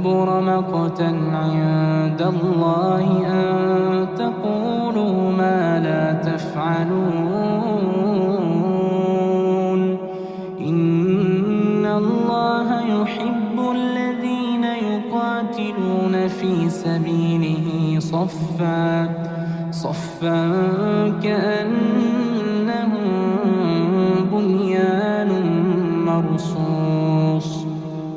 كبر مقتا عند الله أن تقولوا ما لا تفعلون. إن الله يحب الذين يقاتلون في سبيله صفا صفا كأنهم بنيان مرصوص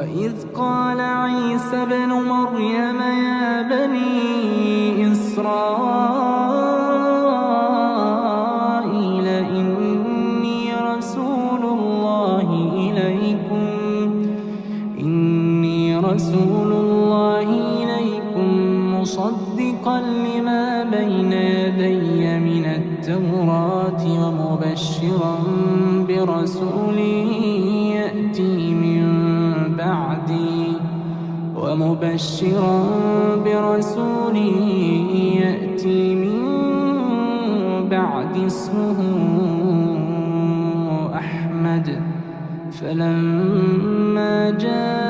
وإذ قال عيسى ابن مريم يا بني إسرائيل إني رسول الله إليكم إني رسول الله إليكم مصدقا لما بين يدي من التوراة ومبشرا برسول يأتي من ومبشرا برسول يأتي من بعد اسمه أحمد. فلما جاءهم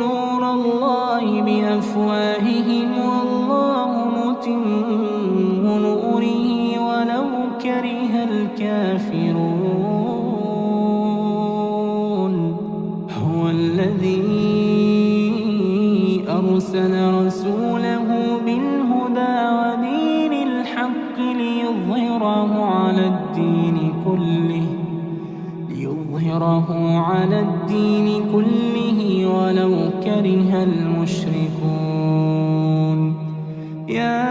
أرسل رسوله بالهدى ودين الحق ليظهره على الدين كله ليظهره على الدين كله ولو كره المشركون. يا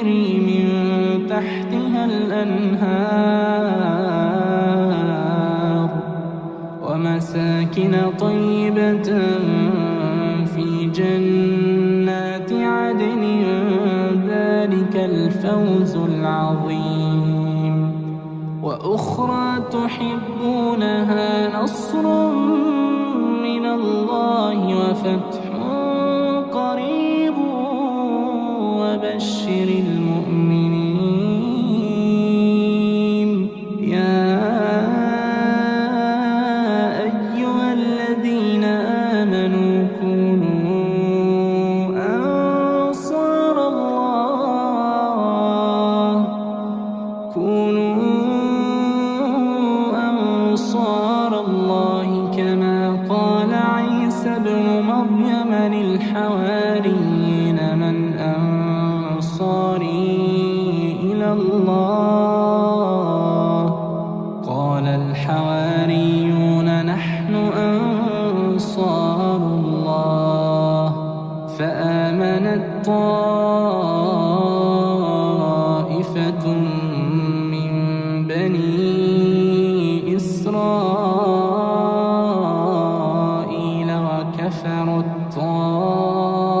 تجري من تحتها الأنهار ومساكن طيبة في جنات عدن ذلك الفوز العظيم وأخرى تحبونها نصر من الله وفتح وبشر المؤمنين. يا أيها الذين آمنوا كونوا أنصار الله. كونوا أنصار الله. الله. قال الحواريون نحن أنصار الله. فآمنت طائفة من بني إسرائيل وكفرت طائفة